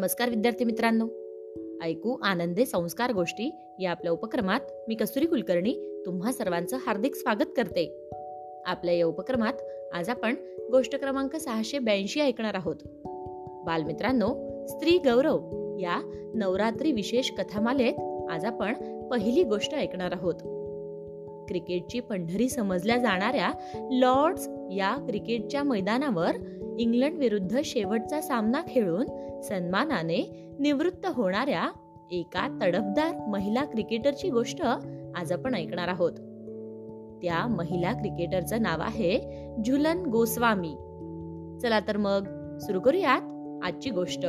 नमस्कार विद्यार्थी मित्रांनो. ऐकू आनंदे संस्कार गोष्टी या आपल्या उपक्रमात मी कस्तुरी कुलकर्णी तुम्हा सर्वांचं हार्दिक स्वागत करते. आपल्या या उपक्रमात आज आपण गोष्ट क्रमांक सहाशे ब्याऐंशी ऐकणार आहोत. बालमित्रांनो स्त्री गौरव या नवरात्री विशेष कथामालेत आज आपण पहिली गोष्ट ऐकणार आहोत. क्रिकेटची पंढरी समजल्या जाणाऱ्या लॉर्ड्स या क्रिकेटच्या मैदानावर इंग्लंड विरुद्ध शेवटचा सामना खेळून सन्मानाने निवृत्त होणाऱ्या एका तडफदार महिला क्रिकेटरची गोष्ट आज आपण ऐकणार आहोत. त्या महिला क्रिकेटरचं नाव आहे झुलन गोस्वामी. चला तर मग सुरू करूयात आजची गोष्ट.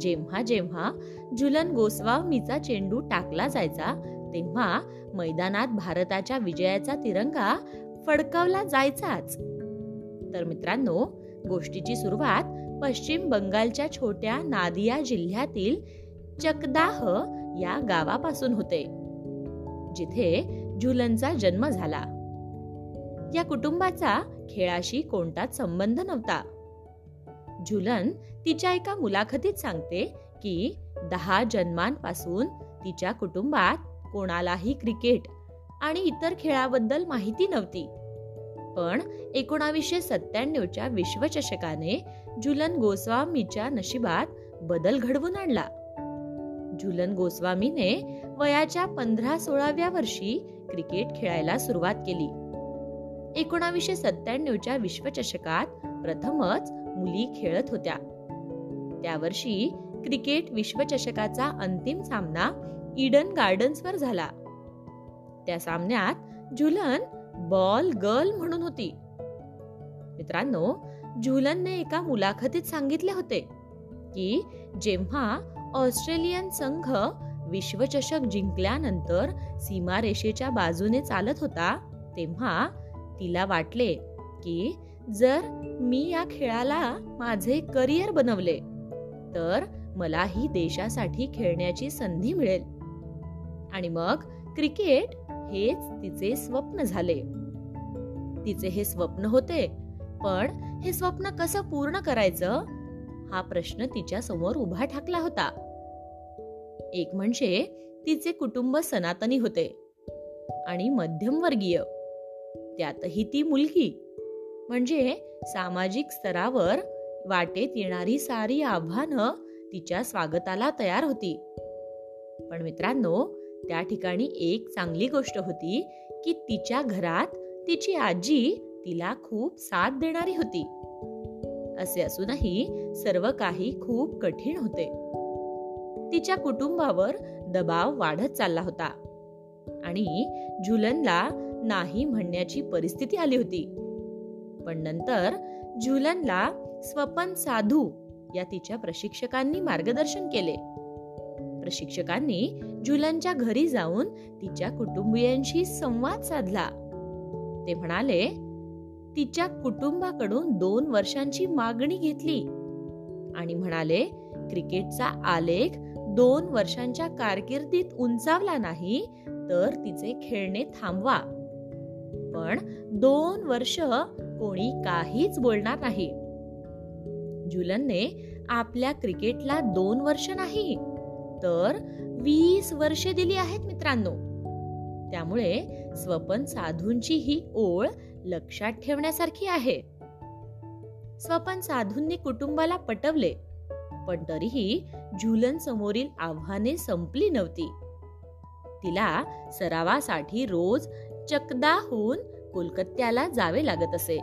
जेव्हा जेव्हा झुलन गोस्वामीचा चेंडू टाकला जायचा तेव्हा मैदानात भारताच्या विजयाचा तिरंगा फडकवला जायचाच. तर मित्रांनो गोष्टीची सुरुवात पश्चिम बंगालच्या छोट्या नादिया जिल्ह्यातील चकदाह या गावापासून होते जिथे झुलनचा जन्म झाला. या कुटुंबाचा खेळाशी कोणताच संबंध नव्हता. झुलन तिच्या एका मुलाखतीत सांगते की दहा जन्मांपासून तिच्या कुटुंबात कोणालाही क्रिकेट आणि इतर खेळाबद्दल माहिती नव्हती. पण एकोणावीसशे सत्त्याण्णवच्या विश्वचषकाने झुलन गोस्वामीच्या नशिबात बदल घडवून आणला. झुलन गोस्वामीने वयाच्या पंधरा सोळाव्या वर्षी क्रिकेट खेळायला सुरुवात केली. एकोणावीसशे सत्त्याण्णवच्या विश्वचषकात प्रथमच मुली खेळत होत्या. त्या वर्षी क्रिकेट विश्वचषकाचा अंतिम सामना इडन गार्डन्सवर झाला. त्या सामन्यात झुलन बॉल गर्ल म्हणून होती. मित्रांनो झुलनने एका मुलाखतीत सांगितले होते की जेव्हा ऑस्ट्रेलियन संघ विश्वचषक जिंकल्यानंतर सीमारेषेच्या बाजूने चालत होता तेव्हा तिला वाटले की जर मी या खेळाला माझे करिअर बनवले तर मला ही देशासाठी खेळण्याची संधी मिळेल. आणि मग क्रिकेट हेच तिचे स्वप्न झाले. तिचे हे स्वप्न होते पण हे स्वप्न कसं पूर्ण करायचं? हा प्रश्न तिच्या समोर उभा ठाकला होता. एक म्हणजे तिचे कुटुंब सनातनी होते आणि मध्यमवर्गीय. त्यातही ती मुलगी. म्हणजे सामाजिक स्तरावर वाटेत येणारी सारी आव्हानं तिच्या स्वागताला तयार होती. पण मित्रांनो त्या ठिकाणी एक चांगली गोष्ट होती की तिच्या घरात तिची आजी तिला खूप साथ देणारी होती. असे असूनही सर्व काही खूप कठीण होते. तिच्या कुटुंबावर दबाव वाढत चालला होता आणि झुलनला नाही म्हणण्याची परिस्थिती आली होती. पण नंतर झुलनला स्वपन साधू या तिच्या प्रशिक्षकांनी मार्गदर्शन केले. प्रशिक्षकांनी जुलनच्या घरी जाऊन तिच्या कुटुंबियांशी संवाद साधला. ते म्हणाले तिच्या कुटुंबाकडून दोन वर्षांची मागणी घेतली. आणि म्हणाले क्रिकेटचा आलेख दोन वर्षांच्या कारकिर्दीत उंचावला नाही तर तिचे खेळणे थांबवा. पण दोन वर्ष कोणी काहीच बोलणार नाही. जुलनने आपल्या क्रिकेटला दोन वर्ष नाही तर वीस वर्षे दिली आहेत मित्रांनो. त्यामुळे स्वपन साधूंची ही ओळ लक्षात ठेवण्यासारखी आहे. स्वपन साधूंनी कुटुंबाला पटवले पण तरीही झुलन समोरील आव्हाने संपली नव्हती. तिला सरावासाठी रोज चकदाहून कोलकात्याला जावे लागत असे.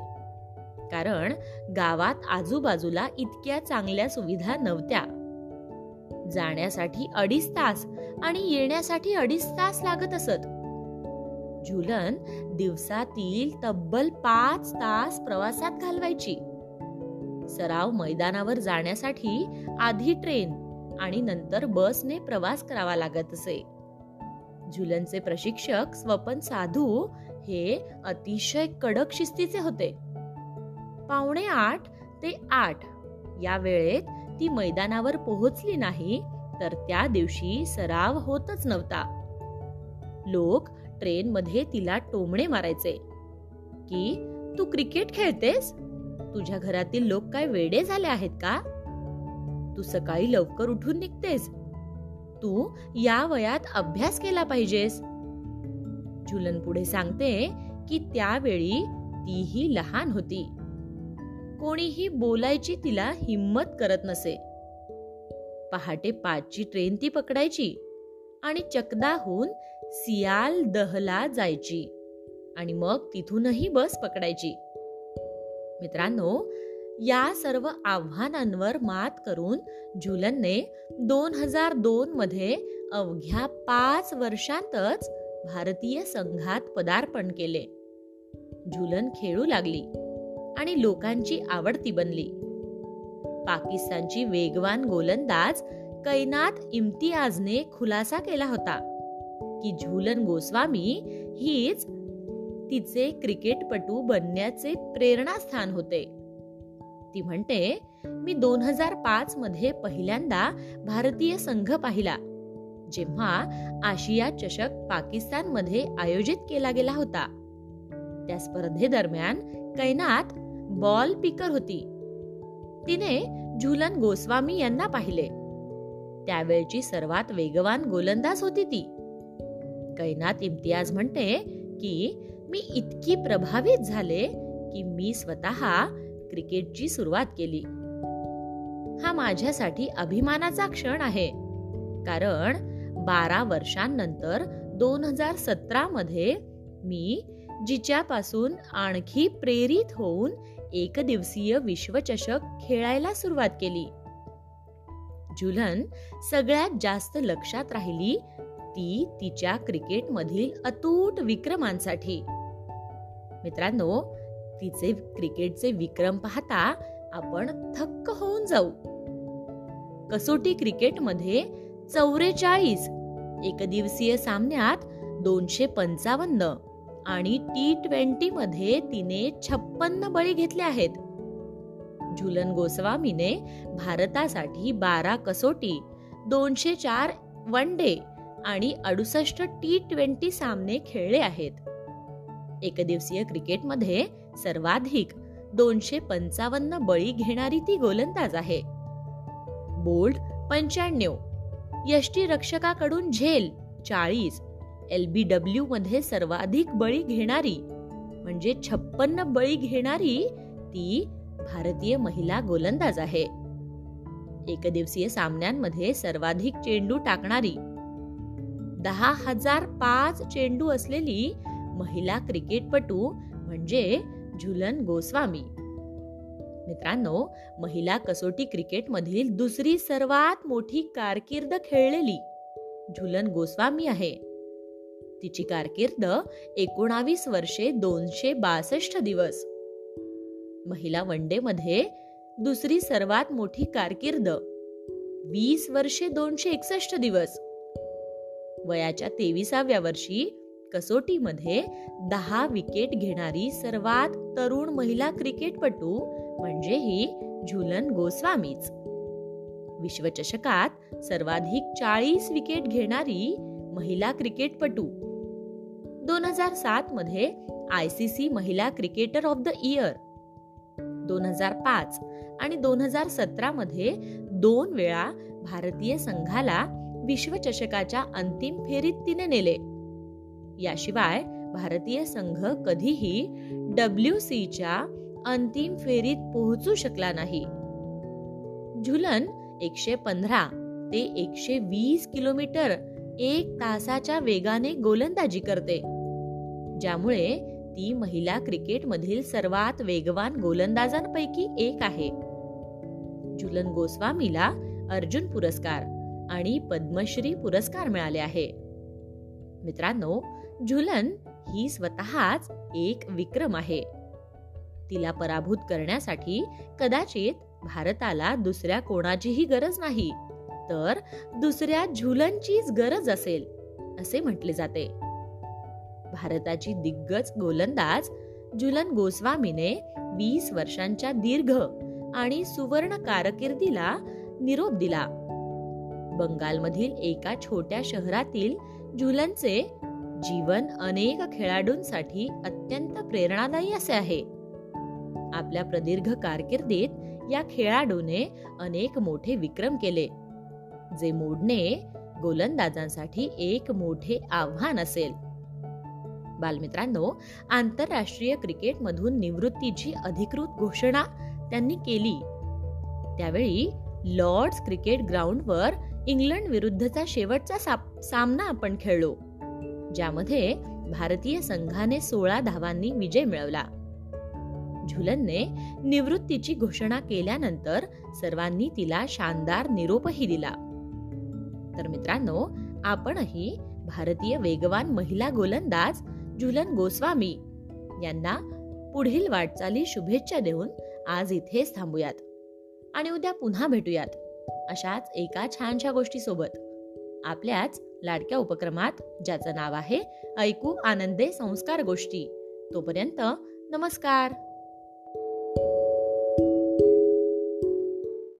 कारण गावात आजूबाजूला इतक्या चांगल्या सुविधा नव्हत्या. जाण्यासाठी अडीच तास आणि येण्यासाठी अडीच तास लागत असत. झुलन दिवसातील तब्बल पाच तास प्रवासात घालवायची. सराव मैदानावर जाण्यासाठी आधी ट्रेन आणि नंतर बसने प्रवास करावा लागत असे. झुलनचे प्रशिक्षक स्वपन साधू हे अतिशय कडक शिस्तीचे होते. पावणे आठ ते आठ या वेळेत ती मैदानावर पोहोचली नाही तर त्या दिवशी सराव होतच नव्हता. लोक ट्रेन मध्ये तिला टोमणे मारायचे. की तू क्रिकेट खेळतेस? तुझ्या घरातील लोक काय वेडे झाले आहेत का? तू सकाळी लवकर उठून निघतेस. तू या वयात अभ्यास केला पाहिजेस. झुलन पुढे सांगते की त्यावेळी तीही लहान होती. कोणीही बोलायची तिला हिम्मत करत नसे. पहाटे पाचची ट्रेन ती पकडायची आणि चकदाहून सियाल दहला जायची आणि मग तिथूनही बस पकडायची. मित्रांनो या सर्व आव्हानांवर मात करून झुलनने दोन हजार दोन मध्ये अवघ्या पाच वर्षांतच भारतीय संघात पदार्पण केले. झुलन खेळू लागली. आणि लोकांची आवडती बनली. पाकिस्तानची वेगवान गोलंदाज कैनात इम्तियाजने खुलासा केला होता की झुलन गोस्वामी हीच तिचे क्रिकेटपटू बनण्याचे प्रेरणास्थान होते. ती म्हणते मी दोन हजार पाच मध्ये पहिल्यांदा भारतीय संघ पाहिला जेव्हा आशिया चषक पाकिस्तानमध्ये आयोजित केला गेला होता. त्या स्पर्धेदरम्यान कैनात बॉल पिकर होती. तिने झुलन गोस्वामी यांना पाहिले. त्यावेळची सर्वात वेगवान गोलंदाज होती ती. कैनात इम्तियाज म्हणते की मी इतकी प्रभावित झाले की मी स्वतः क्रिकेटची सुरुवात केली. हा माझ्यासाठी अभिमानाचा क्षण आहे. कारण बारा वर्षांनंतर दोन हजार सतरा मध्ये मी जिच्यापासून आणखी प्रेरित होऊन एक दिवसीय विश्वचषक खेळायला सुरुवात केली. झुलन सगळ्यात जास्त लक्षात राहिली ती तिच्या क्रिकेटमधील अतूट विक्रमांसाठी. मित्रांनो तिचे क्रिकेटचे विक्रम पाहता आपण थक्क होऊन जाऊ. कसोटी क्रिकेटमध्ये चौवेचाळीस एकदिवसीय सामन्यात दोनशे पंचावन्न आणि टी ट्वेंटी मध्ये तिने छप्पन्न बळी घेतले आहेत. झुलन गोस्वामीने भारतासाठी बारा कसोटी दोनशे चार वन डे आणि अडुसष्ट टी ट्वेंटी सामने खेळले आहेत. एकदिवसीय क्रिकेटमध्ये सर्वाधिक दोनशे पंचावन्न बळी घेणारी ती गोलंदाज आहे. बोल्ड पंच्याण्णव रक्षकाकडून झेल चाळीस एल बी मध्ये सर्वाधिक बळी घेणारी म्हणजे छप्पन्न बळी घेणारी ती भारतीय महिला गोलंदाज आहे. एकदिवसीय सामन्यांमध्ये सर्वाधिक चेंडू टाकणारी दहा हजार पाच चेंडू असलेली महिला क्रिकेटपटू म्हणजे झुलन गोस्वामी. मित्रांनो महिला कसोटी क्रिकेटमधील दुसरी सर्वात मोठी कारकीर्द खेळलेली झुलन गोस्वामी आहे. तिची कारकीर्द एकोणावीस वर्षे दोनशे बासष्ट दिवस. महिला वनडे मध्ये दुसरी सर्वात मोठी कारकीर्द वीस वर्षे दोनशे एकसष्ट दिवस. वयाच्या तेविसाव्या वर्षी कसोटीमध्ये दहा विकेट घेणारी सर्वात तरुण महिला क्रिकेटपटू म्हणजे ही झुलन गोस्वामीच. विश्वचषकात सर्वाधिक चाळीस विकेट घेणारी महिला क्रिकेटपटू दोन हजार सात मध्ये आय सी सी महिला क्रिकेटर ऑफ द इयर. दोन हजार पाच आणि दोन हजार सतरा मध्ये दोन वेळा भारतीय संघाला विश्वचषकाच्या अंतिम फेरीत तिने नेले. याशिवाय भारतीय संघ कधीही डब्ल्यू सीच्या अंतिम फेरीत पोहोचू शकला नाही. झुलन एकशे पंधरा ते एकशे वीस किलोमीटर एक तासाच्या वेगाने गोलंदाजी करते. ज्यामुळे ती महिला क्रिकेटमधील सर्वात वेगवान गोलंदाजांपैकी एक आहे. झुलन गोस्वामीला अर्जुन पुरस्कार आणि पद्मश्री पुरस्कार मिळाले आहे. मित्रांनो झुलन ही स्वतःच एक विक्रम आहे. तिला पराभूत करण्यासाठी कदाचित भारताला दुसऱ्या कोणाचीही गरज नाही. तर दुसऱ्या झुलनचीच गरज असेल असे म्हटले जाते. भारताची दिग्गज गोलंदाज झुलन गोस्वामीने वीस वर्षांच्या दीर्घ आणि सुवर्ण कारकिर्दीला निरोप दिला. बंगालमधील एका छोट्या शहरातील झुलनचे जीवन अनेक खेळाडूंसाठी अत्यंत प्रेरणादायी असे आहे. आपल्या प्रदीर्घ कारकिर्दीत या खेळाडूने अनेक मोठे विक्रम केले. जे मोडणे गोलंदाजांसाठी एक मोठे आव्हान असेल. बालमित्रांनो आंतरराष्ट्रीय क्रिकेटमधून निवृत्तीची अधिकृत घोषणा त्यांनी केली. त्यावेळी लॉर्ड्स क्रिकेट ग्राउंडवर इंग्लंड विरुद्धचा शेवटचा सामना आपण खेळलो ज्यामध्ये भारतीय संघाने सोळा धावांनी विजय मिळवला. झुलनने निवृत्तीची घोषणा केल्यानंतर सर्वांनी तिला शानदार निरोपही दिला. तर मित्रांनो आपणही भारतीय वेगवान महिला गोलंदाज झुलन गोस्वामी यांना पुढील वाटचाली शुभेच्छा देऊन आज इथेच थांबूयात. आणि उद्या पुन्हा भेटूयात अशाच एका छानशा गोष्टीसोबत. आपल्याच लाडक्या उपक्रमात ज्याचं नाव आहे ऐकू आनंदे संस्कार गोष्टी. तोपर्यंत नमस्कार!